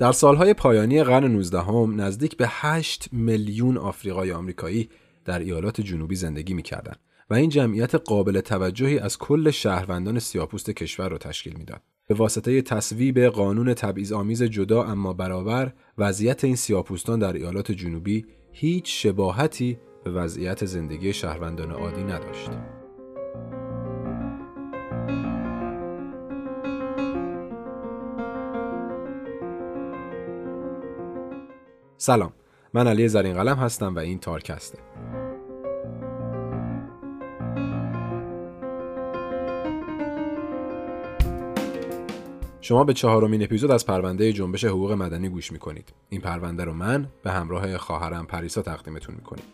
در سالهای پایانی قرن 19 هم نزدیک به 8 میلیون آفریقای آمریکایی در ایالات جنوبی زندگی می‌کردند و این جمعیت قابل توجهی از کل شهروندان سیاپوست کشور را تشکیل می‌داد. به واسطه تصویب قانون تبعیض آمیز جدا اما برابر وضعیت این سیاپوستان در ایالات جنوبی هیچ شباهتی به وضعیت زندگی شهروندان عادی نداشت. سلام. من علی زرین قلم هستم و این تارکسته. شما به چهارمین اپیزود از پرونده جنبش حقوق مدنی گوش می‌کنید. این پرونده رو من به همراه خواهرم پریسا تقدیمتون می‌کنیم.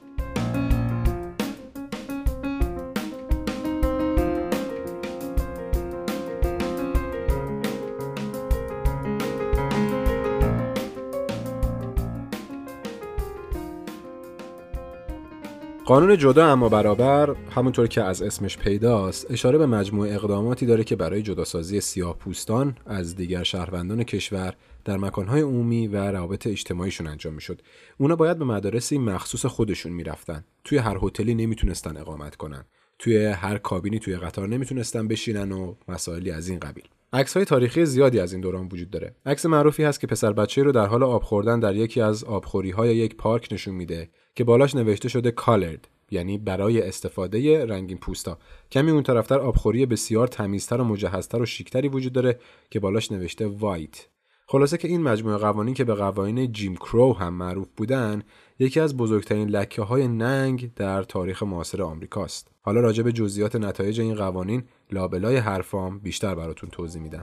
قانون جدا اما برابر همونطور که از اسمش پیداست اشاره به مجموعه اقداماتی داره که برای جداسازی سیاه پوستان از دیگر شهروندان کشور در مکانهای عمومی و روابط اجتماعیشون انجام می‌شد. اونا باید به مدارسی مخصوص خودشون می‌رفتن. توی هر هتلی نمی‌تونستن اقامت کنن. توی هر کابینی توی قطار نمی‌تونستن بشینن و مسائلی از این قبیل. عکس های تاریخی زیادی از این دوران وجود داره. عکس معروفی هست که پسر بچه رو در حال آب خوردن در یکی از آبخوری های یک پارک نشون میده که بالاش نوشته شده کالرد یعنی برای استفاده رنگین پوستا کمی اون طرفتر آبخوری بسیار تمیزتر و مجهزتر و شیکتری وجود داره که بالاش نوشته وایت خلاصه که این مجموعه قوانین که به قوانین جیم کرو هم معروف بودن یکی از بزرگترین لکه های ننگ در تاریخ معاصر آمریکاست حالا راجع به جزئیات نتایج این قوانین لابلای حرفام بیشتر براتون توضیح میدم.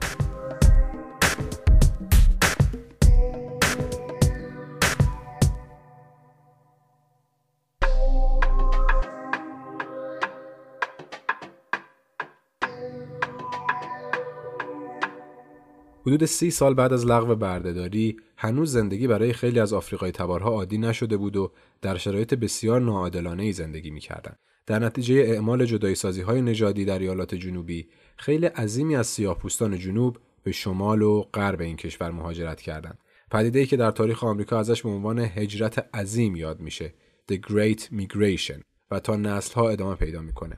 حدود سی سال بعد از لغو بردهداری هنوز زندگی برای خیلی از آفریقای تبارها عادی نشده بود و در شرایط بسیار ناعادلانه ای زندگی می‌کردند. در نتیجه اعمال جدایی سازی های نژادی در ایالات جنوبی خیلی عظیمی از سیاهپوستان جنوب به شمال و غرب این کشور مهاجرت کردند. پدیده ای که در تاریخ آمریکا ازش به عنوان هجرت عظیم یاد میشه The Great Migration و تا نسل ها ادامه پیدا می‌کنه.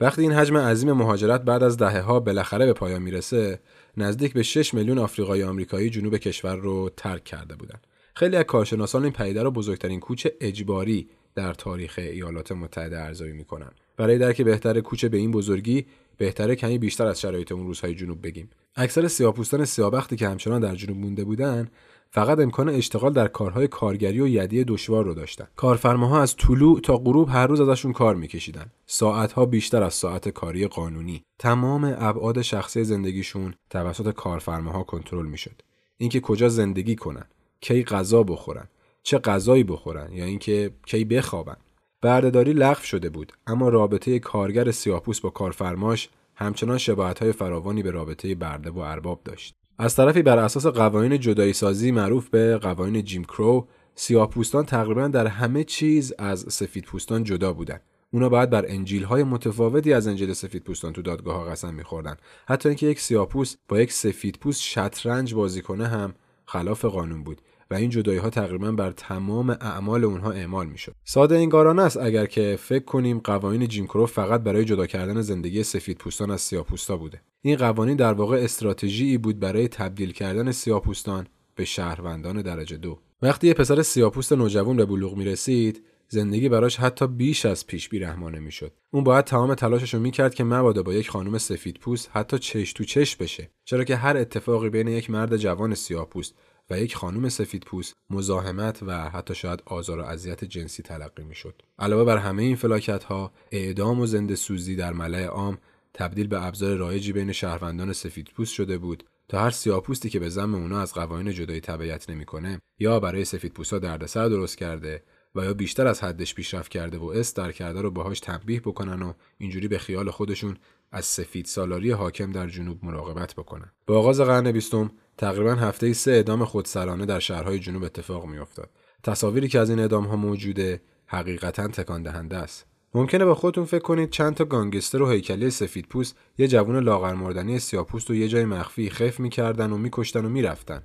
وقتی این حجم عظیم مهاجرت بعد از دهه ها بالاخره به پایان می‌رسه نزدیک به 6 میلیون آفریقایی آمریکایی جنوب کشور رو ترک کرده بودند. خیلی از کارشناسان این پدیده رو بزرگترین کوچ اجباری در تاریخ ایالات متحده ارزیابی می‌کنن. برای درک بهتر کوچ به این بزرگی بهتره کمی بیشتر از شرایط اون روزهای جنوب بگیم. اکثر سیاپوستان سیابختی که همچنان در جنوب مونده بودن فقط امکان اشتغال در کارهای کارگری و یدی دشوار رو داشتن. کارفرماها از طلوع تا غروب هر روز ازشون کار میکشیدن. ساعتها بیشتر از ساعت کاری قانونی. تمام ابعاد شخصی زندگیشون توسط کارفرماها کنترل می‌شد. اینکه کجا زندگی کنن، کی غذا بخورن، چه غذایی بخورن یا اینکه کی بخوابن. بردهداری لغو شده بود اما رابطه کارگر سیاپوس با کارفرماش همچنان شباهت‌های فراوانی به رابطه برده و ارباب داشت. از طرفی بر اساس قوانین جدایی سازی معروف به قوانین جیم کرو سیاهپوستان تقریبا در همه چیز از سفید پوستان جدا بودند. اونا باید بر انجیل های متفاوتی از انجیل سفید پوستان تو دادگاه ها قسم میخوردن حتی اینکه یک سیاپوست با یک سفید پوست شطرنج بازی کنه هم خلاف قانون بود این جدایی ها تقریبا بر تمام اعمال اونها اعمال می‌شد ساده انگارانه است اگر که فکر کنیم قوانین جیم فقط برای جدا کردن زندگی سفید پوستان از سیاهپوستا بوده این قوانین در واقع استراتژی بود برای تبدیل کردن سیاهپوستان به شهروندان درجه دو وقتی یه پسر سیاهپوست نوجوان به بلوغ می رسید زندگی براش حتی بیش از پیش بیرحمانه می‌شد. اون باید تمام تلاشش رو می‌کرد که مبادا با یک خانم سفید پوست حتی چش تو چش بشه. چرا که هر اتفاقی بین یک مرد جوان سیاه پوست و یک خانم سفید پوست مزاحمت و حتی شاید آزار و اذیت جنسی تلقی می‌شد. علاوه بر همه این فلاکت ها اعدام و زنده سوزی در ملأ عام تبدیل به ابزار رایجی بین شهروندان سفید پوست شده بود تا هر سیاپوستی که به زعم اونا از قوانین جدایی تبعیت نمی‌کنه یا برای سفید پوستا دردسر درست کرده و یا بیشتر از حدش پیشرفت کرده و اسم در کرده رو باهاش تنبیه بکنن و اینجوری به خیال خودشون از سفید سالاری حاکم در جنوب مراقبت بکنن. با آغاز قرن بیستم تقریبا هفته سه اعدام خودسرانه در شهرهای جنوب اتفاق میافتاد. تصاویری که از این اعدام ها موجوده حقیقتا تکان دهنده است. ممکنه با خودتون فکر کنید چند تا گانگستر و هیکلی سفید پوست یه جوون لاغر مردنی سیاپوست و یه جای مخفی خف می‌کردن و میکشتن و می‌رفتن.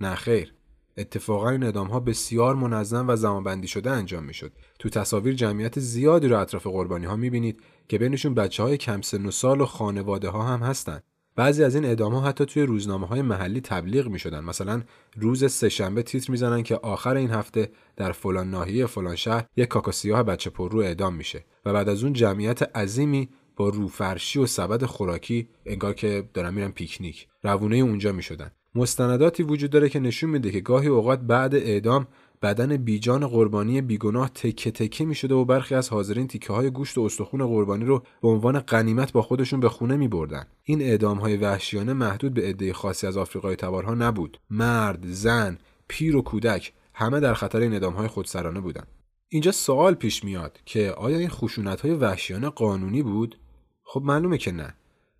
نه خیر اتفاقا این اعدام ها بسیار منظم و زمانبندی شده انجام می‌شد تو تصاویر جمعیت زیادی رو اطراف قربانی ها می‌بینید که بینشون بچه های کم سن و سال و خانواده ها هم هستند بعضی از این اعدام ها حتی توی روزنامه های محلی تبلیغ می شدن. مثلا روز سهشنبه تیتر می‌زنن که آخر این هفته در فلان ناحیه فلان شهر یک کاکا سیاه بچه پر رو اعدام میشه و بعد از اون جمعیت عظیمی با روفرشی و سبد خوراکی انگار که دارن میرن پیکنیک روونه اونجا می‌شدن مستنداتی وجود داره که نشون میده که گاهی اوقات بعد اعدام بدن بیجان قربانی بیگناه تکه تکه می شده و برخی از حاضرین تیکه های گوشت و استخون قربانی رو به عنوان غنیمت با خودشون به خونه می بردن. این اعدام های وحشیانه محدود به عده خاصی از آفریقای تبارها نبود. مرد، زن، پیر و کودک همه در خطر این اعدام های خودسرانه بودند. اینجا سوال پیش میاد که آیا این خشونت های وحشیانه قانونی بود؟ خب معلومه که نه.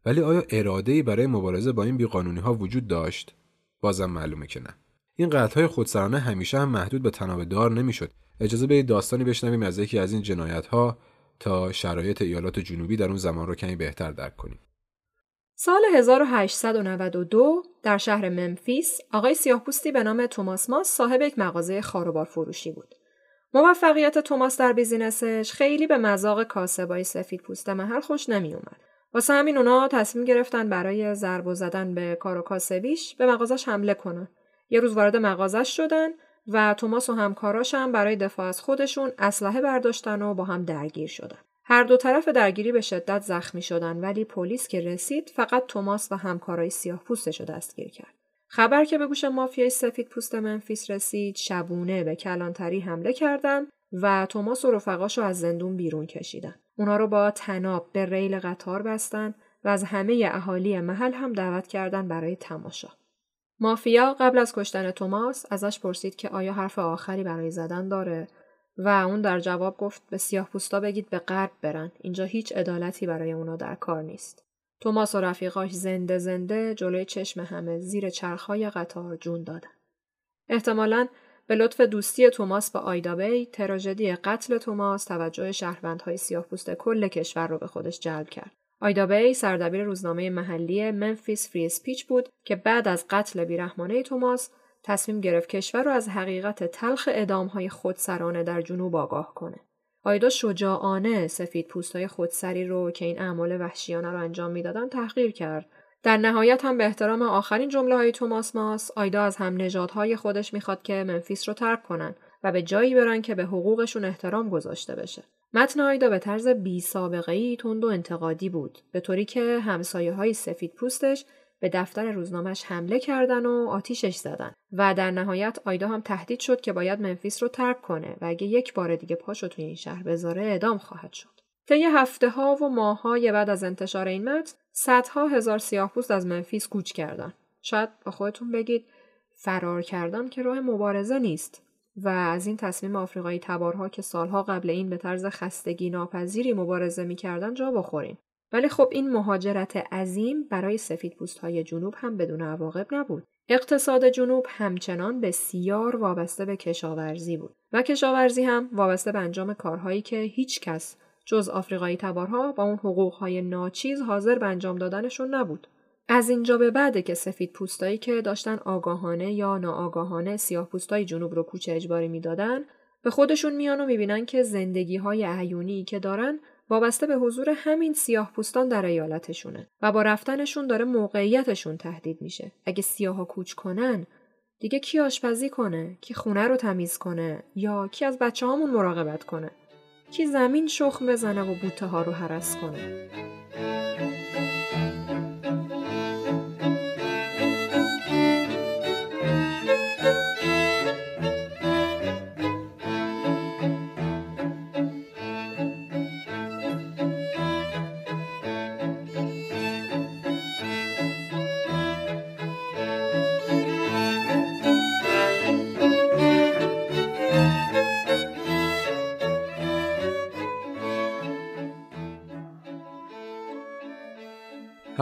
ولی آیا اراده برای مبارزه با این بیقانونی ها وجود داشت؟ بازم معلومه که نه. این های خودسرانه همیشه هم محدود به تناب دار نمی‌شد اجازه به داستانی بشنویم از یکی از این جنایت ها تا شرایط ایالات جنوبی در اون زمان رو کمی بهتر درک کنیم سال 1892 در شهر ممفیس آقای سیاهپوستی به نام توماس ماس صاحب یک مغازه خاروبار فروشی بود. موفقیت توماس در بیزینسش خیلی به مذاق کاسبای سفید پوست محل خوش نمی اومد. واسه همین اونا تصمیم گرفتن برای ضرب زدن به کار و کاسبیش به مغازش حمله کنن. یه روز وارد مغازش شدن و توماس و همکاراش هم برای دفاع از خودشون اسلحه برداشتن و با هم درگیر شدن. هر دو طرف درگیری به شدت زخمی شدن ولی پلیس که رسید فقط توماس و همکارای سیاه پوستش رو دستگیر کرد. خبر که به گوش مافیای سفید پوست منفیس رسید شبونه به کلانتری حمله کردن و توماس و رفقاش رو از زندون بیرون کشیدن. اونا رو با تناب به ریل قطار بستن و از همه اهالی محل هم دعوت کردن برای تماشا. مافیا قبل از کشتن توماس ازش پرسید که آیا حرف آخری برای زدن داره و اون در جواب گفت به سیاه پوستا بگید به غرب برن. اینجا هیچ عدالتی برای اونا در کار نیست. توماس و رفیقاش زنده زنده جلوی چشم همه زیر چرخهای قطار جون دادن. احتمالا به لطف دوستی توماس با آیدابی تراژدی قتل توماس توجه شهروندهای سیاه پوست کل کشور رو به خودش جلب کرد. آیدا بی سردبیر روزنامه محلی منفیس فری اسپیچ بود که بعد از قتل بیرحمانه توماس تصمیم گرفت کشور را از حقیقت تلخ ادامهای خودسرانه در جنوب آگاه کنه. آیدا شجاعانه سفید پوستای خودسری رو که این اعمال وحشیانه رو انجام می‌دادن تحقیر کرد. در نهایت هم به احترام آخرین جمله های توماس ماس آیدا از هم نژادهای خودش می‌خواد که منفیس رو ترک کنن و به جایی برن که به حقوقشون احترام گذاشته بشه. متن آیدا به طرز بی سابقه ای تند و انتقادی بود به طوری که همسایه های سفید پوستش به دفتر روزنامهش حمله کردن و آتیشش زدن و در نهایت آیدا هم تهدید شد که باید منفیس رو ترک کنه و اگه یک بار دیگه پاشو توی این شهر بذاره اعدام خواهد شد. طی هفته ها و ماه های بعد از انتشار این متن صدها هزار سیاهپوست از منفیس کوچ کردن. شاید با خودتون بگید فرار کردن که راه مبارزه نیست و از این تصمیم آفریقایی تبارها که سالها قبل این به طرز خستگی ناپذیری مبارزه می‌کردن جا بخوریم. ولی خب این مهاجرت عظیم برای سفید پوست های جنوب هم بدون عواقب نبود. اقتصاد جنوب همچنان بسیار وابسته به کشاورزی بود و کشاورزی هم وابسته به انجام کارهایی که هیچ کس جز آفریقایی تبارها با اون حقوقهای ناچیز حاضر به انجام دادنشون نبود. از اینجا به بعده که سفید پوستایی که داشتن آگاهانه یا ناآگاهانه سیاه پوستای جنوب رو کوچه اجباری می‌دادن به خودشون میان و می‌بینن که زندگی های عیونی که دارن وابسته به حضور همین سیاه پوستان در ایالتشونه و با رفتنشون داره موقعیتشون تهدید میشه. اگه سیاها کوچ کنن دیگه کی آشپزی کنه؟ کی خونه رو تمیز کنه؟ یا کی از بچه هامون مراقبت کنه؟ کی زمین شخم بزنه و بوته ها رو حرس کنه؟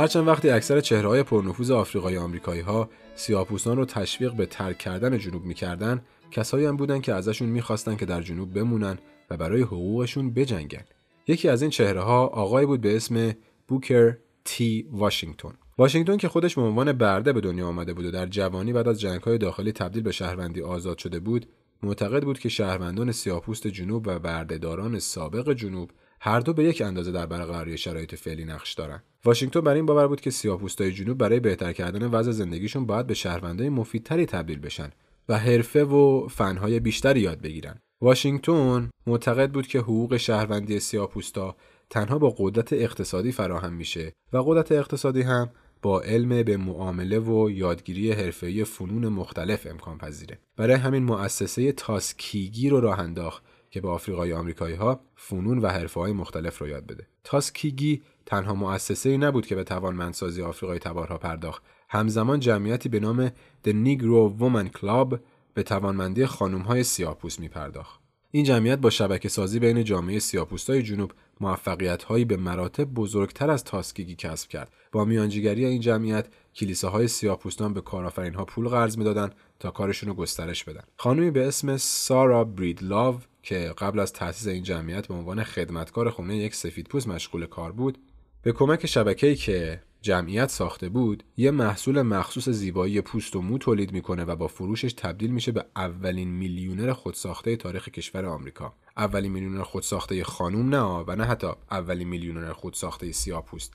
هرچند وقتی اکثر چهره های پرنفوذ آفریقای آمریکایی ها سیاه‌پوستان رو تشویق به ترک کردن جنوب می‌کردن کسایی هم بودن که ازشون می‌خواستن که در جنوب بمونن و برای حقوقشون بجنگن. یکی از این چهره ها آقای بود به اسم بوکر تی واشنگتن. واشنگتن که خودش به عنوان برده به دنیا آمده بود و در جوانی بعد از جنگ‌های داخلی تبدیل به شهروندی آزاد شده بود معتقد بود که شهروندان سیاهپوست جنوب و بردهداران سابق جنوب هر دو به یک اندازه در برقراری شرایط فعلی نقش دارند. واشنگتن بر این باور بود که سیاهپوستای جنوب برای بهتر کردن وضع زندگیشون باید به شهروندای مفیدتری تبدیل بشن و حرفه و فنهای بیشتری یاد بگیرن. واشنگتن معتقد بود که حقوق شهروندی سیاهپوستا تنها با قدرت اقتصادی فراهم میشه و قدرت اقتصادی هم با علم به معامله و یادگیری حرفه‌ای فنون مختلف امکان پذیره. برای همین مؤسسه تاسکیگی رو راه انداخت که به آفریقای آمریکایی ها فنون و حرفه های مختلف رو یاد بده. تاسکیگی تنها مؤسسه ای نبود که به توانمندسازی آفریقای تبارها پرداخت. همزمان جمعیتی به نام The Negro Woman Club به توانمندی خانم های سیاه‌پوست می پرداخت. این جمعیت با شبکه سازی بین جامعه سیاه‌پوستای جنوب موفقیت هایی به مراتب بزرگتر از تاسکیگی کسب کرد. با میانجیگری این جمعیت کلیساهای سیاه‌پوستان به کارآفرین ها پول قرض می‌دادند تا کارشون رو گسترش بدن. خانمی به اسم سارا بریدلاو که قبل از تأسیس این جمعیت به عنوان خدمتکار خونه یک سفیدپوست مشغول کار بود به کمک شبکه‌ای که جمعیت ساخته بود یه محصول مخصوص زیبایی پوست و مو تولید می‌کنه و با فروشش تبدیل میشه به اولین میلیونر خودساخته تاریخ کشور آمریکا. اولین میلیونر خودساخته خانوم نه و نه حتی اولین میلیونر خودساخته سیاه‌پوست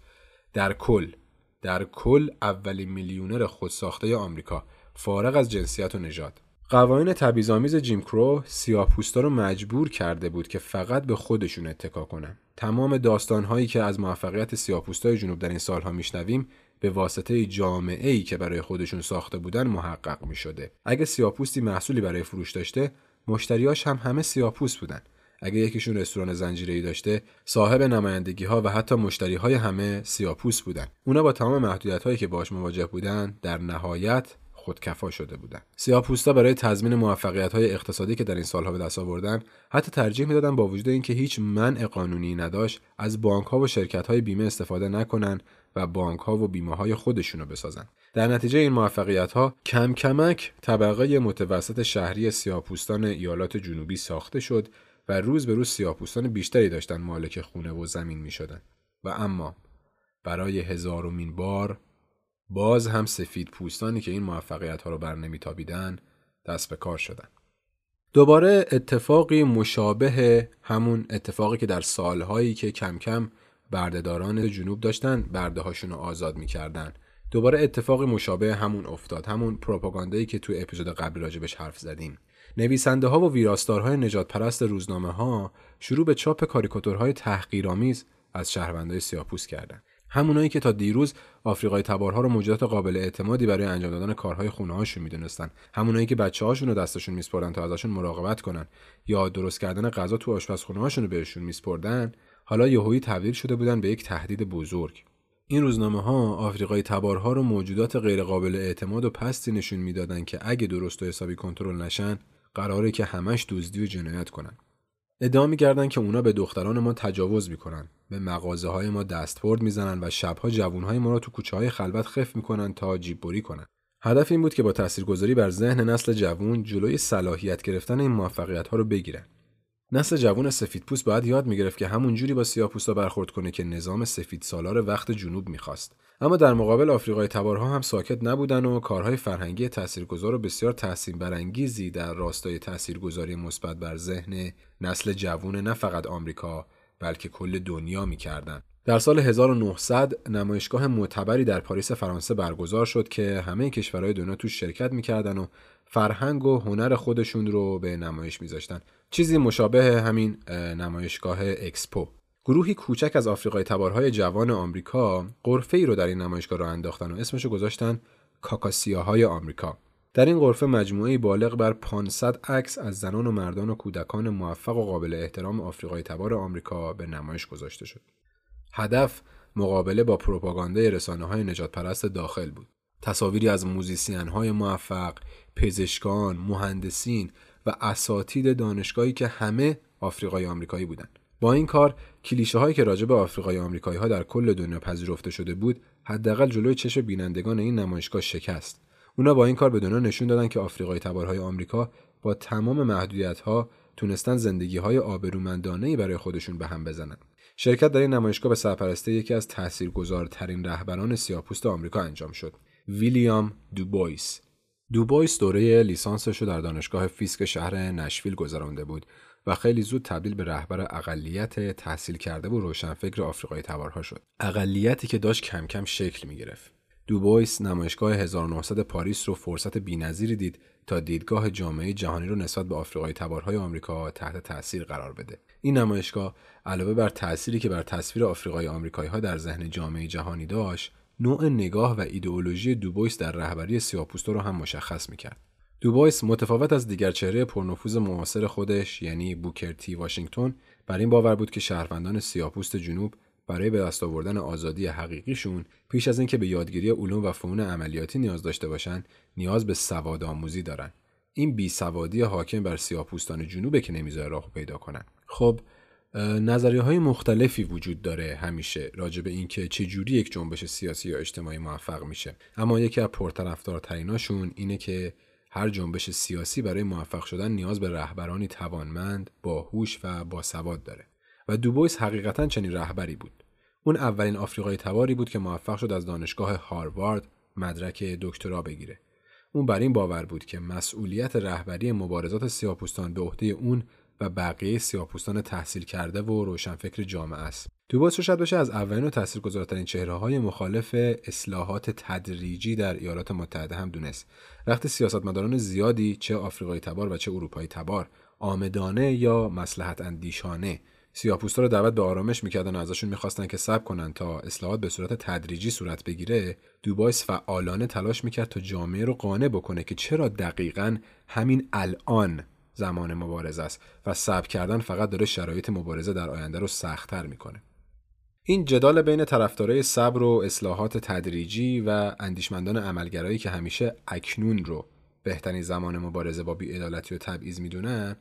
در کل در کل اولین میلیونر خودساخته آمریکا. فارغ از جنسیت و نژاد قوانین تبعیض‌آمیز جیم کرو سیاه‌پوستا رو مجبور کرده بود که فقط به خودشون اتکا کنن. تمام داستانهایی که از موفقیت سیاه‌پوستای جنوب در این سالها میشنویم به واسطه جامعه ای که برای خودشون ساخته بودن محقق می شده. اگه سیاه‌پوستی محصولی برای فروش داشته، مشتریاش هم همه سیاه‌پوست بودن. اگه یکیشون رستوران زنجیره‌ای داشته، صاحب نمایندگی ها و حتی مشتری های همه سیاه‌پوست بودن. اونا با تمام محدودیت هایی که باش مواجه بودن، در نهایت خودکفا شده بودند. سیاه‌پوستا برای تضمین موفقیت‌های اقتصادی که در این سالها به دست آوردن، حتی ترجیح می‌دادن با وجود اینکه هیچ منع قانونی نداشت، از بانک‌ها و شرکت‌های بیمه استفاده نکنن و بانک‌ها و بیمه‌های خودشونو بسازن. در نتیجه این موفقیت‌ها کم کمک طبقه متوسط شهری سیاه‌پوستان ایالات جنوبی ساخته شد و روز به روز سیاه‌پوستان بیشتری داشتن مالک خونه و زمین می‌شدن. و اما برای هزارمین بار باز هم سفید پوستانی که این موفقیت ها رو بر نمیتابیدن دست به کار شدن. دوباره اتفاقی مشابه همون اتفاقی که در سالهایی که کم کم بردهداران جنوب داشتن برده هاشون رو آزاد می‌کردن. دوباره اتفاقی مشابه همون افتاد همون پروپاگاندایی که تو اپیزود قبل راجبش حرف زدیم نویسنده ها و ویراستارهای نجات پرست روزنامه ها شروع به چاپ کاریکاتورهای تحقیرآمیز از شهروندای سیاپوس کردند همونایی که تا دیروز آفریقای تبارها رو موجودات قابل اعتمادی برای انجام دادن کارهای خونه هاشون می‌دونستن. همونایی که بچه هاشون رو دستشون میسپردن تا ازشون مراقبت کنن. یا درست کردن غذا تو آشپزخونه هاشون رو بهشون میسپردن. حالا یهویی تبدیل شده بودن به یک تهدید بزرگ. این روزنامه ها آفریقای تبارها رو موجودات غیرقابل اعتماد و پستی نشون می‌دادن که اگه درست و حسابی کنترل نشن قراره که همش دزدی و جنایت کنن. ادعا می‌کردن که اونا به دختران ما تجاوز می‌کنن به مغازه های ما دستبرد می‌زنن و شبها جوون های ما را تو کوچه های خلوت خف می‌کنن تا جیب بری کنن. هدف این بود که با تاثیرگذاری بر ذهن نسل جوون جلوی صلاحیت گرفتن این موفقیت ها رو بگیرن. نسل جوون سفیدپوست باید یاد می‌گرفت که همون جوری با سیاه‌پوستا برخورد کنه که نظام سفید سالار وقت جنوب می‌خواست اما در مقابل آفریقای تبارها هم ساکت نبودن و کارهای فرهنگی تاثیرگذار و بسیار تحسین برانگیزی در راستای تاثیرگذاری مثبت بر ذهن نسل جوون نه فقط آمریکا بلکه کل دنیا می‌کردند. در سال 1900 نمایشگاه معتبری در پاریس فرانسه برگزار شد که همه کشورهای دنیا توش شرکت می‌کردن و فرهنگ و هنر خودشون رو به نمایش میذاشتن چیزی مشابه همین نمایشگاه اکسپو گروهی کوچک از آفریقای تبارهای جوان آمریکا قرفه ای رو در این نمایشگاه را انداختن و اسمشو گذاشتن کاکاسیاهای آمریکا در این قرفه مجموعه بالغ بر 500 عکس از زنان و مردان و کودکان موفق و قابل احترام آفریقای تبار آمریکا به نمایش گذاشته شد. هدف مقابله با پروپاگاندای رسانه های نجات پرست داخل بود. تصاویری از موزیسین های موفق، پزشکان، مهندسین و اساتید دانشگاهی که همه آفریقای آمریکایی بودند. با این کار کلیشه هایی که راجع به آفریقای آمریکایی ها در کل دنیا پذیرفته شده بود حداقل جلوی چشم بینندگان این نمایشگاه شکست. اونا با این کار به دنیا نشون دادن که آفریقای تبارهای آمریکا با تمام محدودیت ها تونستن زندگی های آبرومندانه برای خودشون به هم بزنن. شرکت در این نمایشگاه به سرپرستی یکی از تاثیرگذارترین رهبران سیاهپوست آمریکا انجام شد. ویلیام دوبویس. دوبویس دوره لیسانسش رو در دانشگاه فیسک شهر نشویل گذرانده بود و خیلی زود تبدیل به رهبر اقلیت تحصیل کرده و روشنفکر آفریقایی تبارها شد. اقلیتی که داشت کم کم شکل می گرفت. دوبویس نمایشگاه 1900 پاریس رو فرصت بینظیری دید تا دیدگاه جامعه جهانی رو نسبت به آفریقایی تبارهای آمریکا تحت تاثیر قرار بده. این نمایشگاه علاوه بر تأثیری که بر تصویر آفریقایی آمریکایی ها در ذهن جامعه جهانی داشت، نوع نگاه و ایدئولوژی دوبویس در رهبری سیاپوستا رو هم مشخص می‌کرد. دوبایس متفاوت از دیگر چهره پرنفوذ معاصر خودش یعنی بوکرتی واشنگتن بر این باور بود که شهروندان سیاپوست جنوب برای به دست آوردن آزادی حقیقیشون پیش از اینکه به یادگیری علوم و فنون عملیاتی نیاز داشته باشند نیاز به سواد آموزی دارن این بیسوادی حاکم بر سیاپوستان جنوبه که نمی‌ذاره راه پیدا کنن خب نظریه های مختلفی وجود داره همیشه راجع به اینکه چه جوری یک جنبش سیاسی یا اجتماعی موفق میشه اما یکی از پرطرفدارتریناشون اینه که هر جنبش سیاسی برای موفق شدن نیاز به رهبرانی توانمند، باهوش و باسواد داره و دوبویس حقیقتا چنین رهبری بود. اون اولین آفریقایی تباری بود که موفق شد از دانشگاه هاروارد مدرک دکترا بگیره. اون بر این باور بود که مسئولیت رهبری مبارزات سیاپوستان به عهده اون و بقیه سیاپوستان تحصیل کرده و روشنفکر جامعه است. دوباس شاید باشه از اولین و تاثیرگذارترین چهره های مخالف اصلاحات تدریجی در ایالات متحده هم دونست. وقتی سیاستمداران زیادی چه آفریقای تبار و چه اروپایی تبار آمدانه یا مسلحت اندیشانه سیاپوستا رو دعوت به آرامش می‌کردن و ازشون می‌خواستن که صبر کنن تا اصلاحات به صورت تدریجی صورت بگیره دوبایس فعالانه تلاش می‌کرد تا جامعه رو قانع بکنه که چرا دقیقا همین الان زمان مبارزه است و صبر کردن فقط داره شرایط مبارزه در آینده رو سختتر می‌کنه. این جدال بین طرفدارای صبر و اصلاحات تدریجی و اندیشمندان عملگرایی که همیشه اکنون رو بهترین زمان مبارزه با بیعدالتی و تبعیض می‌دونن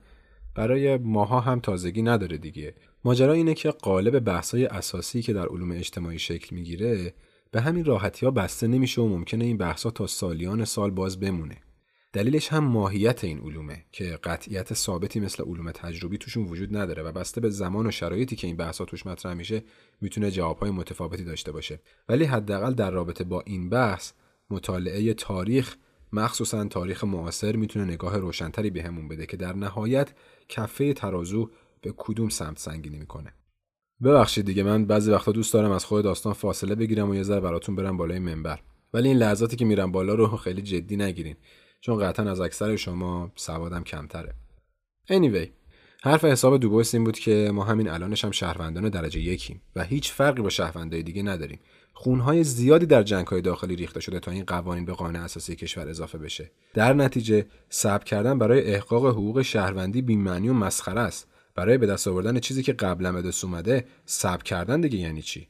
برای ماها هم تازگی نداره دیگه. ماجرا اینه که قالب بحثای اساسی که در علوم اجتماعی شکل می‌گیره به همین راحتی ها بسته نمیشه و ممکنه این بحثا تا سالیان سال باز بمونه. دلیلش هم ماهیت این علومه که قطعیت ثابتی مثل علوم تجربی توشون وجود نداره و بسته به زمان و شرایطی که این بحثا توش مطرح میشه می‌تونه جوابهای متفاوتی داشته باشه. ولی حداقل در رابطه با این بحث مطالعه تاریخ مخصوصا تاریخ معاصر می‌تونه نگاه روشنتری بهمون بده که در نهایت کفه ترازو به کدوم سمت سنگینی می‌کنه. ببخشید دیگه من بعضی وقتا دوست دارم از خود داستان فاصله بگیرم و یه ذره براتون برم بالای منبر. ولی این لحظاتی که میرم بالا رو خیلی جدی نگیرین. چون قطعا از اکثر شما سوادم کمتره. Anyway حرف حساب دوبویس این بود که ما همین الانش هم شهروندان درجه یکیم و هیچ فرقی با شهروندای دیگه نداریم. خونهای زیادی در جنگهای داخلی ریخته شده تا این قوانین به قانون اساسی کشور اضافه بشه. در نتیجه صبر کردن برای احقاق حقوق شهروندی بی‌معنی و مسخره است. برای به دست آوردن چیزی که قبلا به دست اومده صبر کردن دیگه یعنی چی؟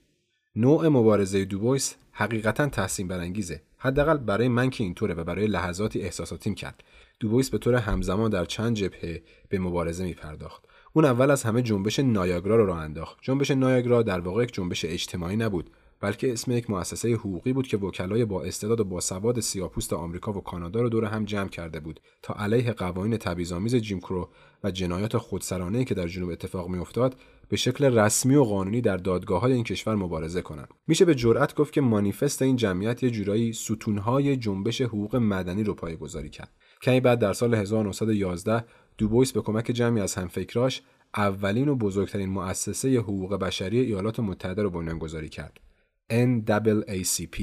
نوع مبارزه دوبویس حقیقتا تحسین برانگیزه حداقل برای من که اینطوره و برای لحظاتی احساساتیم کرد. دوبویس به طور همزمان در چند جبهه به مبارزه می پرداخت اون اول از همه جنبش نایاگرا رو راه انداخت. جنبش نایاگرا در واقع یک جنبش اجتماعی نبود بلکه اسم یک مؤسسه حقوقی بود که وکلای با استعداد و با سواد سیاپوست آمریکا و کانادا رو دور هم جمع کرده بود. تا علیه قوانین تبعیض‌آمیز جیم کرو و جنایات خودسرانه که در جنوب اتفاق میافتاد به شکل رسمی و قانونی در دادگاه های این کشور مبارزه کنند. میشه به جرأت گفت که مانیفست این جمعیت یه جورایی ستونهای جنبش حقوق مدنی رو پایه‌گذاری کرد. کمی بعد در سال 1911 دوبویس به کمک جمعی از همفکراش اولین و بزرگترین مؤسسه حقوق بشری ایالات متحده رو بنیانگذاری کرد. NAACP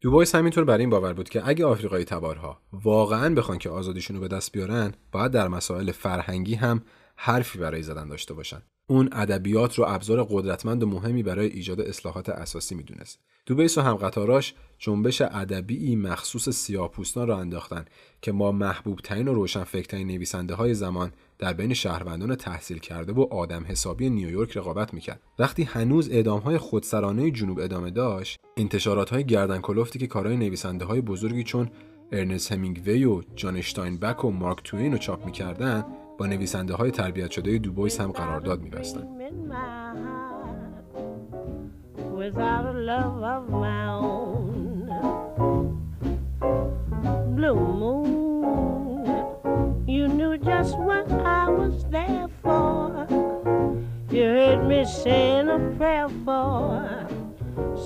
دوبایس همینطور بر این باور بود که اگه آفریقای تبارها واقعا بخوان که آزادیشون رو به دست بیارن باید در مسائل فرهنگی هم حرفی برای زدن داشته باشن اون ادبیات رو ابزار قدرتمند و مهمی برای ایجاد اصلاحات اساسی می‌دونست. دوبیس و همقطاراش جنبش ادبی مخصوص سیاهپوستان را انداختن که ما محبوب ترین و روشن فکرترین نویسنده های زمان در بین شهروندان تحصیل کرده و آدم حسابی نیویورک رقابت می‌کرد. وقتی هنوز اعدام های خودسرانه جنوب ادامه داشت، انتشارات های گردن کلفتی که کارهای نویسنده های بزرگی چون ارنست همینگوی و جان بک و مارک توین رو چاپ می‌کردن با نویسنده های تربیت شده دوبویس هم قرارداد میبستن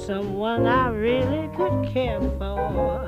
someone I really could care for.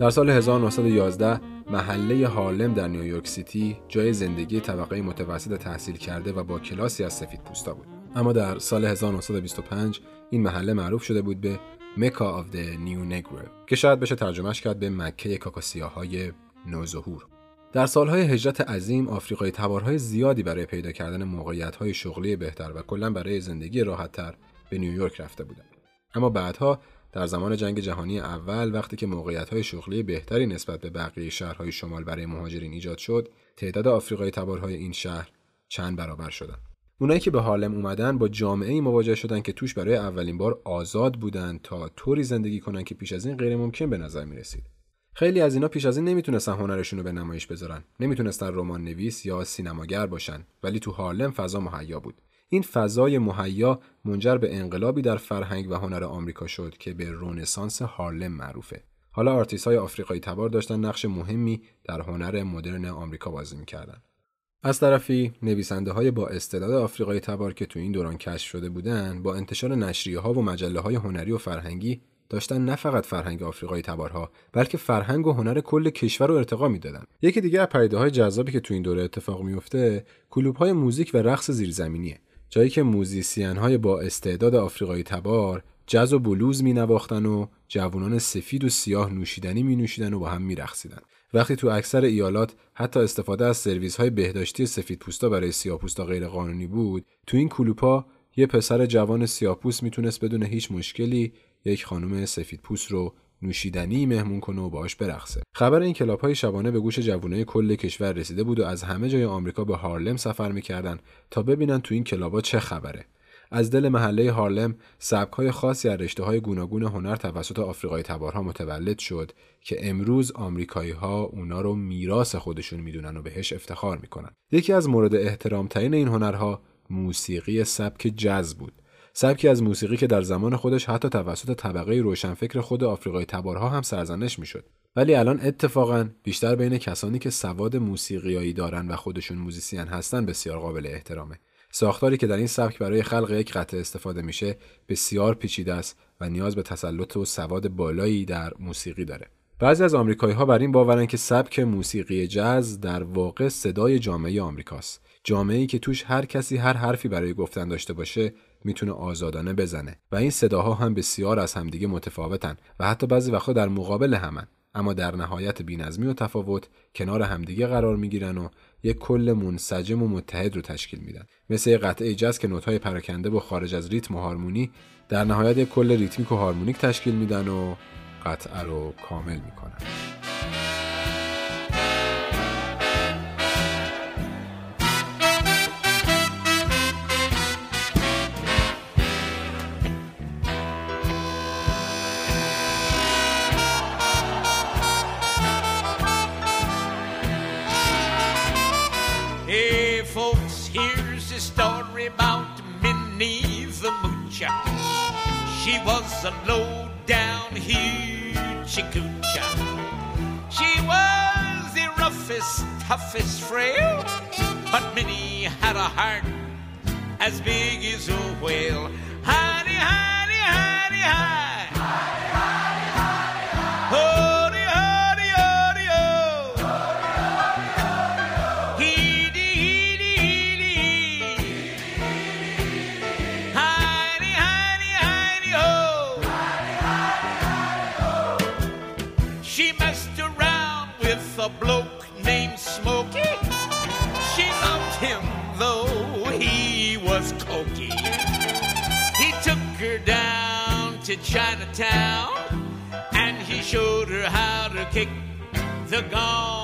در سال 1911 محله هارلم در نیویورک سیتی جای زندگی طبقه متوسط تحصیل کرده و با کلاسی از سفید پوستا بود. اما در سال 1925 این محله معروف شده بود به مکا آف د نیو نگرو که شاید بشه ترجمهش کرد به مکه کاکاسیاهای نوظهور. در سالهای هجرت عظیم آفریقای تبارهای زیادی برای پیدا کردن موقعیت‌های شغلی بهتر و کلا برای زندگی راحتتر به نیویورک رفته بودند. اما بعدها در زمان جنگ جهانی اول وقتی که موقعیت شغلی بهتری نسبت به بقیه شهرهای شمال برای مهاجرین ایجاد شد تعداد آفریقای تبارهای این شهر چند برابر شدن اونایی که به هارلم اومدن با جامعه‌ای مواجه شدن که توش برای اولین بار آزاد بودن تا طوری زندگی کنن که پیش از این غیر ممکن به نظر می رسید. خیلی از اینا پیش از این نمی‌تونستن هنرشون رو به نمایش بذارن. نمی‌تونستن رمان نویس یا سینماگر باشن ولی تو هارلم فضا مهیا بود. این فضای مهیا منجر به انقلابی در فرهنگ و هنر آمریکا شد که به رنسانس هارلم معروفه. حالا آرتیست های آفریقایی تبار داشتن نقش مهمی در هنر مدرن آمریکا بازی می‌کردن. از طرفی نویسنده های با استعداد آفریقایی تبار که تو این دوران کشف شده بودند با انتشار نشریه ها و مجله های هنری و فرهنگی داشتن نه فقط فرهنگ آفریقایی تبارها بلکه فرهنگ و هنر کل کشور رو ارتقا می‌دادن یکی دیگه از پدیده های جذابی که تو این دوره اتفاق میفته کلوب های موزیک و رقص زیرزمینیه جایی که موزیسین های با استعداد آفریقایی تبار جز و بلوز می نواختن و جوانان سفید و سیاه نوشیدنی می نوشیدن و با هم می رخصیدن. وقتی تو اکثر ایالات حتی استفاده از سرویس های بهداشتی سفید پوستا برای سیاه پوستا غیر قانونی بود تو این کلوپا یه پسر جوان سیاپوس می‌تونست بدون هیچ مشکلی یک خانم سفید پوست رو نوشیدنی مهمون کنه و باهاش برقصه. خبر این کلاب های شبانه به گوش جوانای کل کشور رسیده بود و از همه جای آمریکا به هارلم سفر می‌کردن تا ببینن تو این کلابا چه خبره. از دل محله هارلم سبک های خاصی از رشته های گوناگون هنر توسط آفریقای تبارها متولد شد که امروز آمریکایی ها اونا رو میراث خودشون می‌دونن و بهش افتخار می‌کنن. یکی از مورد احترام ترین این هنرها موسیقی سبک جز بود. سبکی از موسیقی که در زمان خودش حتی توسط طبقه روشنفکر خود آفریقای تبارها هم سرزنش می‌شد. ولی الان اتفاقا بیشتر بین کسانی که سواد موسیقیایی دارن و خودشون موزیسین هستن بسیار قابل احترامه. ساختاری که در این سبک برای خلق یک قطعه استفاده میشه بسیار پیچیده است و نیاز به تسلط و سواد بالایی در موسیقی داره. بعضی از آمریکایی ها بر این باورن که سبک موسیقی جز در واقع صدای جامعه آمریکاست. جامعه‌ای که توش هر کسی هر حرفی برای گفتن داشته باشه می‌تونه آزادانه بزنه. و این صداها هم بسیار از همدیگه متفاوتن و حتی بعضی وقتا در مقابل همن. اما در نهایت بینظمی و تفاوت کنار همدیگه قرار می‌گیرن و یک کل منسجم و متحد رو تشکیل میدن. مثل قطعه جز که نوت‌های پراکنده با خارج از ریتم و هارمونی در نهایت یک کل ریتمیک و هارمونیک تشکیل میدن و قطعه رو کامل می‌کنن. Was a low down hoochie coocher. She was the roughest, toughest frail, but Minnie had a heart as big as a whale. Honey, honey, honey, honey. Oh, a bloke named Smokey. She loved him though he was cokey. He took her down to Chinatown and he showed her how to kick the gong.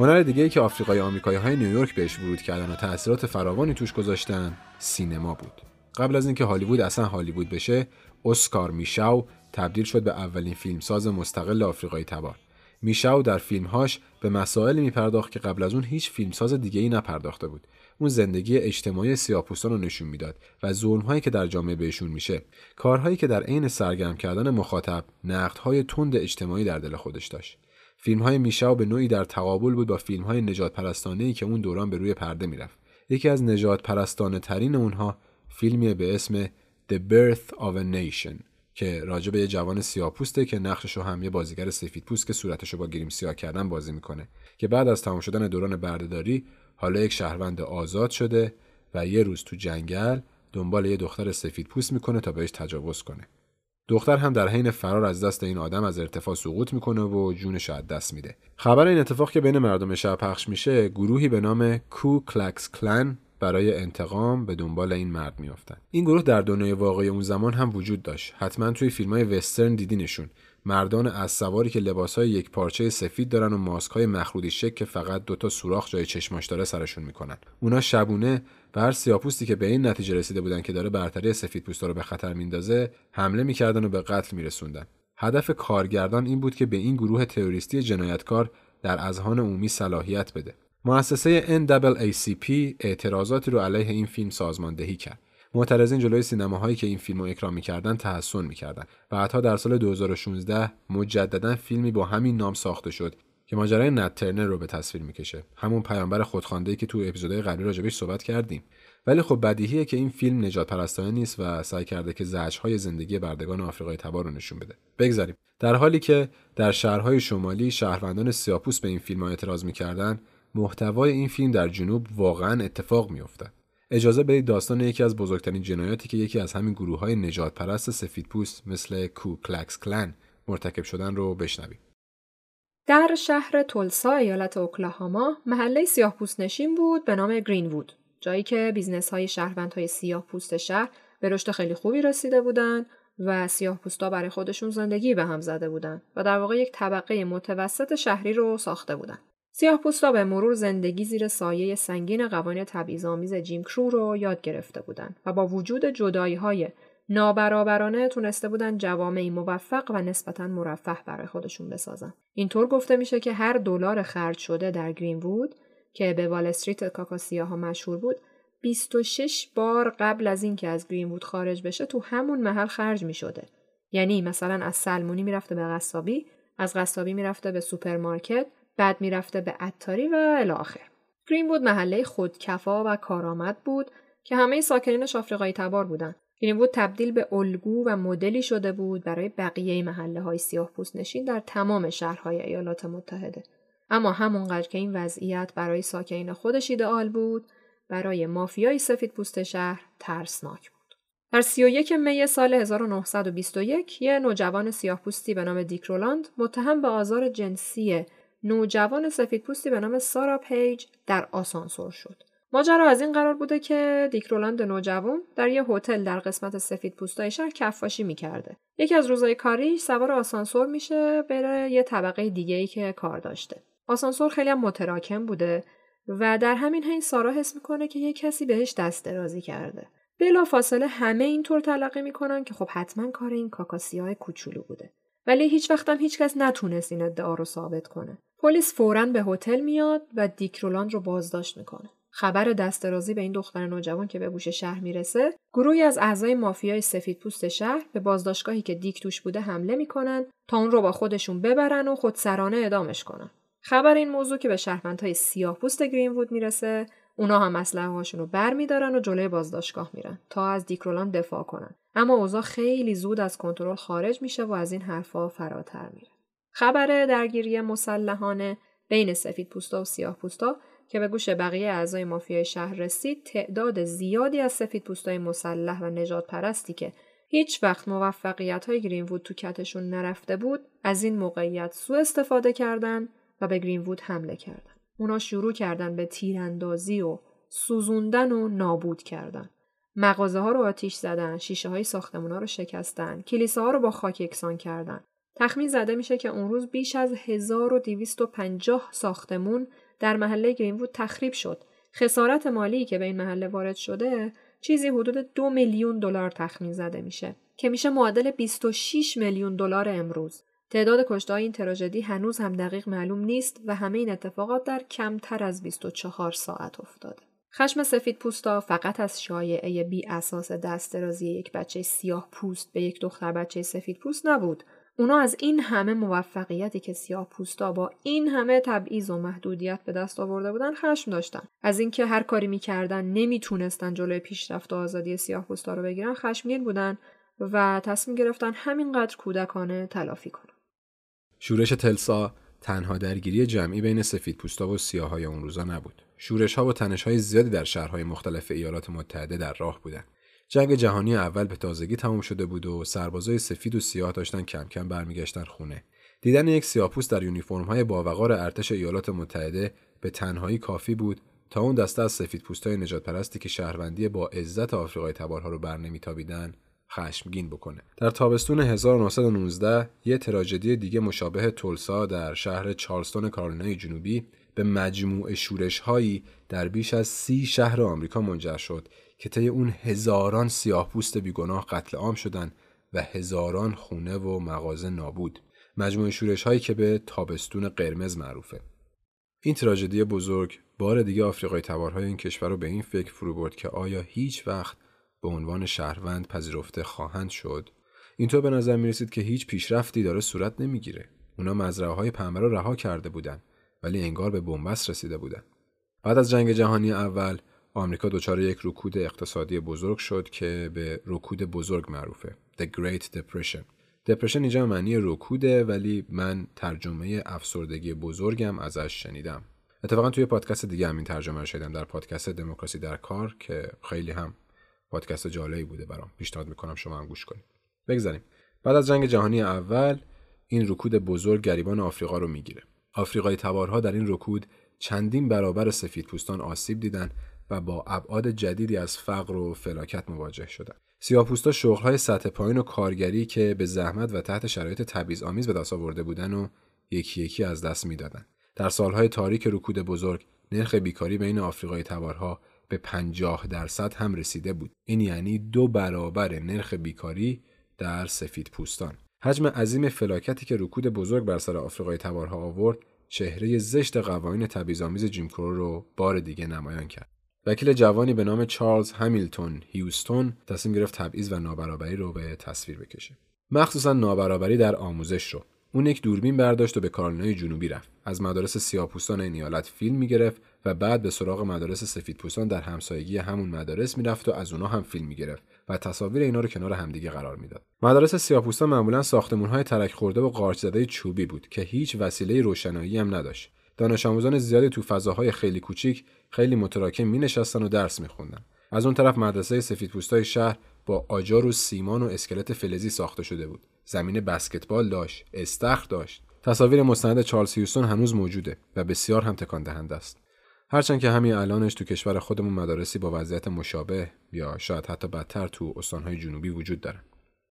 هنر دیگه ای که آفریقای آمریکایی های نیویورک بهش ورود کردن و تأثیرات فراوانی توش گذاشتن سینما بود. قبل از اینکه هالیوود اصلا هالیوود بشه، اسکار میشاو تبدیل شد به اولین فیلمساز مستقل آفریقایی تبار. میشاو در فیلمهاش به مسائلی میپرداخت که قبل از اون هیچ فیلمساز دیگه ای نپرداخته بود. اون زندگی اجتماعی سیاه‌پوستان رو نشون می‌داد و ظلم‌هایی که در جامعه بهشون میشه. کارهایی که در عین سرگرم کردن مخاطب، نقدهای تند اجتماعی در دل خودش داشت. فیلم های میشاو به نوعی در تقابل بود با فیلم های نجات پرستانه که اون دوران به روی پرده می‌رفت. یکی از نجات پرستانه ترین اونها فیلمی به اسم The Birth of a Nation که راجع به یه جوان سیاه‌پوسته که نقشش هم یه بازیگر سفیدپوست که صورتش رو با گریم سیاه کردن بازی می‌کنه که بعد از تمام شدن دوران بردهداری حالا یک شهروند آزاد شده و یه روز تو جنگل دنبال یه دختر سفیدپوست می‌کنه تا بهش تجاوز کنه. دختر هم در حین فرار از دست این آدم از ارتفاع سقوط می‌کنه و جونش از دست میده. خبر این اتفاق که بین مردم شهر پخش میشه، گروهی به نام کو کلکس کلن برای انتقام به دنبال این مرد میافتن. این گروه در دنیای واقعی اون زمان هم وجود داشت. حتما توی فیلم های وسترن دیدینشون. مردان از سواری که لباسهای یک پارچه سفید دارن و ماسکهای مخروطی شک که فقط دوتا سوراخ جای چشماش داره سرشون می‌کنن. اونا شبونه و هر سیاپوستی که به این نتیجه رسیده بودن که داره برتری سفیدپوستا رو به خطر میندازه حمله می‌کردن و به قتل میرسوندن. هدف کارگردان این بود که به این گروه تروریستی جنایتکار در اذهان عمومی صلاحیت بده. مؤسسه NAACP اعتراضاتی رو علیه این فیلم سازماندهی کرد. معترضین جلوی سینماهایی که این فیلم رو اکرام می‌کردن تحسن می‌کردن و در سال 2016 مجددا فیلمی با همین نام ساخته شد که ماجرای نت ترنر رو به تصویر می‌کشه. همون پیامبر خودخوانده که تو اپیزودهای قبلی راجبش صحبت کردیم. ولی خب بدیهیه که این فیلم نجات پرستانه نیست و سعی کرده که زجرهای زندگی بردگان آفریقای تبار رو نشون بده. بگذاریم. در حالی که در شهرهای شمالی شهروندان سیاپوس به این فیلم ها اعتراض می‌کردن محتوای این فیلم در جنوب واقعا اتفاق میافتاد اجازه بدید داستان یکی از بزرگترین جنایاتی که یکی از همین گروه های نژاد پرست سفیدپوست مثل کو کلاکس کلن مرتکب شدن رو بشنویم. در شهر تولسا ایالت اوکلاهاما محله سیاه پوست نشین بود به نام گرینوود جایی که business های شهروند های سیاه پوست شهر به رشد خیلی خوبی رسیده بودند و سیاه پوستا برای خودشون زندگی به هم زده بودند و در واقع یک طبقه متوسط شهری رو ساخته بودند. سیاه پوستا به مرور زندگی زیر سایه سنگین قوانین تبعیض‌آمیز جیم کرو رو یاد گرفته بودند و با وجود جدایی های نابرابرانه تونسته بودن جوامعی موفق و نسبتا مرفه برای خودشون بسازن. اینطور گفته میشه که هر دلار خرج شده در گرین وود که به وال استریت کاکاسیاها مشهور بود 26 بار قبل از اینکه از گرین وود خارج بشه تو همون محل خرج می شده. یعنی مثلا از سلمونی می‌رفته به قصابی، از قصابی می‌رفته به سوپرمارکت، بعد می‌رفته به عطاری و الی. گرین وود محله خودکفا و کارآمد بود که همه ساکنینش آفریقایی تبار بودن. گرینوود تبدیل به الگو و مدلی شده بود برای بقیه محله های سیاه پوست نشین در تمام شهرهای ایالات متحده. اما همونقدر که این وضعیت برای ساکنین خودش ایدئال بود، برای مافیای سفید پوست شهر ترسناک بود. در 31 می سال 1921 یه نوجوان سیاه پوستی به نام دیک رولاند متهم به آزار جنسی نوجوان سفید پوستی به نام سارا پیج در آسانسور شد. ماجرا از این قرار بوده که دیک رولاند نوجوان در یه هتل در قسمت سفید پوستای شهر کفاشی می‌کرده. یکی از روزهای کاریش سوار آسانسور میشه بره یه طبقه دیگه ای که کار داشته. آسانسور خیلی هم متراکم بوده و در همین حین سارا حس می‌کنه که یه کسی بهش دست درازی کرده. بلا فاصله همه اینطور تلقی می‌کنن که خب حتما کار این کاکاسیای کوچولو بوده. ولی هیچ وقت هم هیچ کس نتونست این ادعا رو ثابت کنه. پلیس فوراً به هتل میاد و دیک رولند رو بازداشت می‌کنه. خبر دسترازی به این دختر نوجوان که به گوش شهر می‌رسه گروهی از اعضای مافیای سفید پوست شهر به بازداشتگاهی که دیک توش بوده حمله می‌کنن تا اون رو با خودشون ببرن و خودسرانه اعدامش کنن. خبر این موضوع که به شهروندهای سیاه پوست گرینوود می‌رسه اونا هم اسلحه هاشون رو بر میدارن و جلوی بازداشتگاه میرن تا از دیکرولان دفاع کنن. اما اوضاع خیلی زود از کنترل خارج میشه و از این حرفها فراتر میره. خبر درگیری مسلحانه بین سفید پوستا و سیاه پوستا که به گوش بقیه اعضای مافیای شهر رسید تعداد زیادی از سفید پوستای مسلح و نجات پرستی که هیچ وقت موفقیت های گرینوود تو کتشون نرفته بود از این موقعیت سوء استفاده کردن و به گرینوود حمله کردن. اونا شروع کردن به تیراندازی و سوزوندن و نابود کردن. مغازه ها رو آتیش زدن، شیشه های ساختمون ها رو شکستن، کلیسه ها رو با خاک یکسان کردن. تخمین زده میشه که اون روز بیش از 1250 ساختمون در محله گرینوود تخریب شد. خسارت مالی که به این محله وارد شده چیزی حدود دو میلیون دلار تخمین زده میشه که میشه معادل 26 میلیون دلار امروز. تعداد کشته این تراژدی هنوز هم دقیق معلوم نیست و همه این اتفاقات در کمتر از 24 ساعت افتاده. خشم سفید پوستا فقط از شایعه بی اساس دست یک بچه سیاه پوست به یک دختر بچه سفید پوست نبود. اونا از این همه موفقیتی که سیاه پوستا با این همه تبعیض و محدودیت به دست آورده بودن خشم داشتن. از اینکه هر کاری می‌کردن نمی‌تونستن جلوی پیشرفت و آزادی سیاه پوستا رو بگیرن خشمگین بودن و تصمیم گرفتن همینقدر کودکانه تلافی کنن. شورش تلسا تنها درگیری جمعی بین سفید پوستا و سیاهای اون روزا نبود. شورش ها و تنش های زیادی در شهرهای مختلف ایالات متحده در راه بودند. جنگ جهانی اول به تازگی تمام شده بود و سربازای سفید و سیاه داشتن کم کم برمیگشتن خونه. دیدن یک سیاپوست در یونیفرم های باوقار ارتش ایالات متحده به تنهایی کافی بود تا اون دسته از سفید پوستای نجات پرستی که شهروندی با عزت آفریقای تبارها رو برنمیتابیدن خشمگین بکنه. در تابستون 1919 یه تراژدی دیگه مشابه تولسا در شهر چارلستون کارولینای جنوبی به مجموع شورش هایی در بیش از سی شهر آمریکا منجر شد که طی اون هزاران سیاه پوست بیگناه قتل عام شدن و هزاران خونه و مغازه نابود. مجموع شورش هایی که به تابستون قرمز معروفه. این تراژدی بزرگ بار دیگه آفریقای تبارهای این کشور رو به این فکر فرو برد که آیا هیچ وقت به عنوان شهروند پذیرفته خواهند شد اینطور به نظر می رسید که هیچ پیشرفتی داره صورت نمی‌گیره اونا مزرعه های پنبه رو رها کرده بودن ولی انگار به بنبست رسیده بودن بعد از جنگ جهانی اول آمریکا دچار یک رکود اقتصادی بزرگ شد که به رکود بزرگ معروفه. The Great Depression. دپرشن اینجا معنی رکوده ولی من ترجمه افسردگی بزرگم ازش شنیدم. اتفاقا توی پادکست دیگه همین ترجمه رو شنیدم در پادکست دموکراسی در کار که خیلی هم پادکست جالبی بوده برام. پیشنهاد می‌کنم شما هم گوش کنید. بگذاریم. بعد از جنگ جهانی اول این رکود بزرگ گریبان آفریقا رو می‌گیره. آفریقای تبارها در این رکود چندین برابر سفید پوستان آسیب دیدن و با ابعاد جدیدی از فقر و فلاکت مواجه شدن سیاهپوستا شغلهای سطح پایین و کارگری که به زحمت و تحت شرایط تبعیض‌آمیز به دست آورده بودن و یکی یکی از دست می‌دادن در سالهای تاریک رکود بزرگ نرخ بیکاری بین آفریقای تبارها به 50 درصد هم رسیده بود. این یعنی دو برابر نرخ بیکاری در سفید پوستان. حجم عظیم فلاکتی که رکود بزرگ بر سر آفریقای تبارها آورد چهره زشت قوانین تبعیض‌آمیز جیم کرو رو بار دیگه نمایان کرد. وکیل جوانی به نام چارلز همیلتون هیوستون تصمیم گرفت تبعیض و نابرابری رو به تصویر بکشه. مخصوصا نابرابری در آموزش رو. اون یک دوربین برداشت و به کارولینای جنوبی رفت. از مدارس سیاه‌پوستان این ایالت فیلم می‌گرفت و بعد به سراغ مدارس سفیدپوستان در همسایگی همون مدارس می‌رفت و از اونها هم فیلم می‌گرفت و تصاویر اینا رو کنار همدیگه قرار می‌داد. مدارس سیاه‌پوستان معمولا ساختمان‌های ترک خورده و قارچ زده چوبی بود که هیچ وسیله روشنایی هم نداشت. دانش آموزان زیادی تو فضاهای خیلی کوچیک خیلی متراکم می نشستن و درس میخوندن. از اون طرف مدرسه سفیدپوستای شهر با آجار و سیمان و اسکلت فلزی ساخته شده بود. زمین بسکتبال داشت، استخر داشت. تصاویر مستند چارلز هیوستون هنوز موجوده و بسیار هم تکان دهنده است. هرچند که همین الانش تو کشور خودمون مدارسی با وضعیت مشابه یا شاید حتی بدتر تو استانهای جنوبی وجود دارن.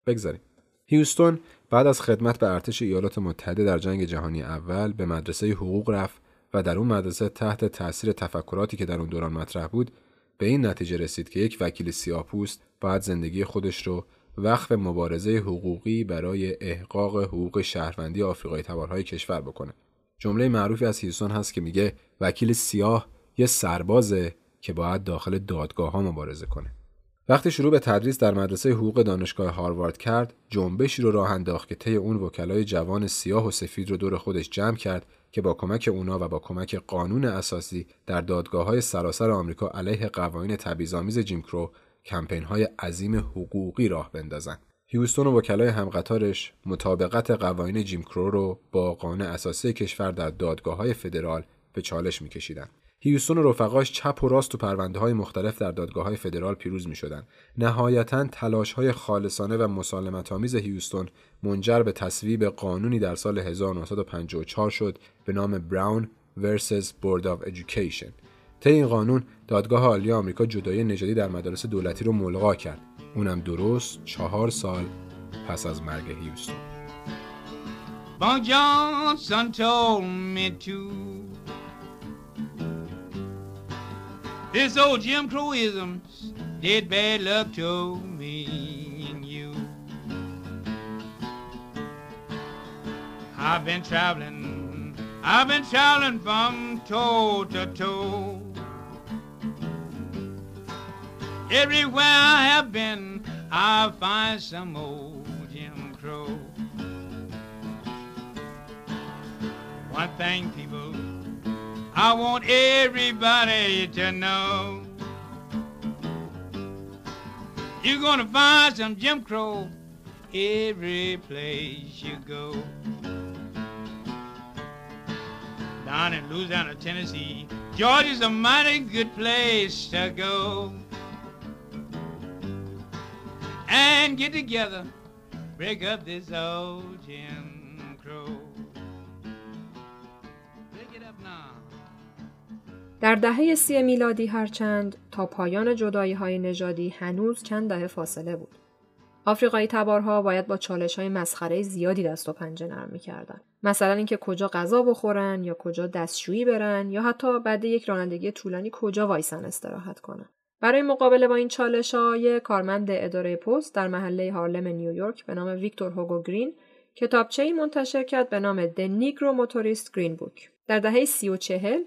بگذاریم. هیوستون بعد از خدمت به ارتش ایالات متحده در جنگ جهانی اول به مدرسه حقوق رفت و در اون مدرسه تحت تاثیر تفکراتی که در اون دوران مطرح بود به این نتیجه رسید که یک وکیل سیاهپوست باید زندگی خودش رو وقف مبارزه حقوقی برای احقاق حقوق شهروندی آفریقای تبارهای کشور بکنه. جمله معروفی از هیوستون هست که میگه وکیل سیاه یه سربازه که باید داخل دادگاه ها مبارزه کنه. وقتی شروع به تدریس در مدرسه حقوق دانشگاه هاروارد کرد، جنبشی رو راه انداخت که طی اون وکلای جوان سیاه و سفید رو دور خودش جمع کرد که با کمک اونا و با کمک قانون اساسی در دادگاه های سراسر آمریکا علیه قوانین تبعیض‌آمیز جیم کرو کمپین های عظیم حقوقی راه بندازن. هیوستون و وکلای همقطارش مطابقت قوانین جیم کرو رو با قانون اساسی کشور در دادگاه های فدرال به چالش میکشیدند. هیوستون و رفقاش چپ و راست تو پرونده های مختلف در دادگاه های فدرال پیروز می شدن. نهایتا تلاش های خالصانه و مسالمت آمیز هیوستون منجر به تصویب قانونی در سال 1954 شد به نام براون vs. Board of Education. طی این قانون دادگاه عالی آمریکا جدایی نژادی در مدارس دولتی رو ملغا کرد. اونم درست چهار سال پس از مرگ هیوستون. Johnson told. This old Jim Crowisms did bad luck to me and you. I've been traveling, I've been traveling from toe to toe. Everywhere I have been, I find some old Jim Crow. One thing, people, I want everybody to know. You're gonna find some Jim Crow every place you go. Down in Louisiana, Tennessee, Georgia's a mighty good place to go. And get together, break up this old Jim Crow. در دهه سی میلادی هرچند تا پایان جدایی های نژادی هنوز چند دهه فاصله بود. آفریقایی تبارها باید با چالش های مسخره زیادی دست و پنجه نرم می‌کردن. مثلا اینکه کجا غذا بخورن یا کجا دستشویی برن یا حتی بعد یک رانندگی طولانی کجا وایسن استراحت کنن. برای مقابله با این چالش های کارمند اداره پست در محله هارلم نیویورک به نام ویکتور هوگو گرین کتابچه‌ای منتشر کرد به نام د نیگرو موتوریست گرین بوک. در دهه سی و چهل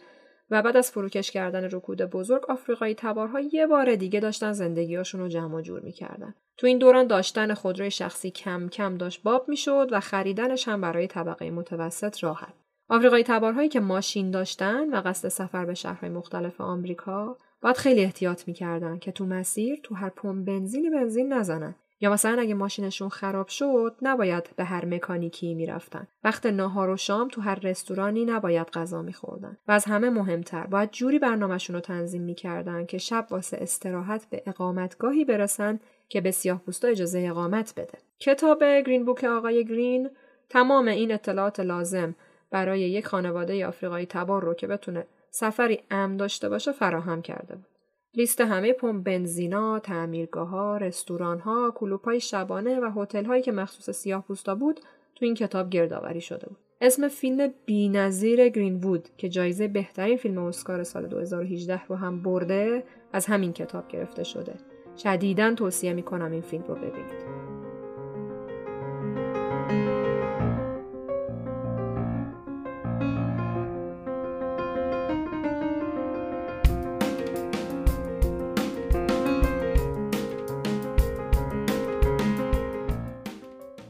و بعد از فروکش کردن رکود بزرگ آفریقایی تبارها یه بار دیگه داشتن زندگیاشون رو جمع جور می‌کردن. تو این دوران داشتن خودروی شخصی کم کم داشت باب می‌شد و خریدنش هم برای طبقه متوسط راحت. آفریقایی تبارهایی که ماشین داشتن و قصد سفر به شهرهای مختلف آمریکا باید خیلی احتیاط می‌کردن که تو مسیر تو هر پمپ بنزینی بنزین نزنن یا مثلا اگه ماشینشون خراب شد نباید به هر مکانیکی می‌رفتن. وقت ناهار و شام تو هر رستورانی نباید غذا میخوردن. و از همه مهمتر باید جوری برنامهشون رو تنظیم می‌کردن که شب واسه استراحت به اقامتگاهی برسن که به سیاه اجازه اقامت بده. کتاب گرین بوک آقای گرین تمام این اطلاعات لازم برای یک خانواده آفریقایی تبار رو که بتونه سفری امن داشته باشه فراهم کرده بود. لیست همه پمپ بنزینا، تعمیرگاه ها، رستوران شبانه و هتل هایی که مخصوص سیاه پوستا بود تو این کتاب گردآوری شده بود. اسم فیلم بی‌نظیر گرین وود که جایزه بهترین فیلم اسکار سال 2018 رو هم برده از همین کتاب گرفته شده. شدیداً توصیه می‌کنم این فیلم رو ببینید.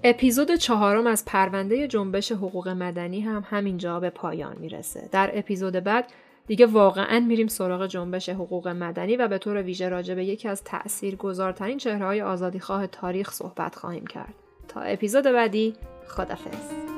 اپیزود چهارم از پرونده جنبش حقوق مدنی هم همینجا به پایان می‌رسه. در اپیزود بعد دیگه واقعا میریم سراغ جنبش حقوق مدنی و به طور ویژه راجع به یکی از تأثیر گذارترین چهره های آزادیخواه تاریخ صحبت خواهیم کرد. تا اپیزود بعدی خدافز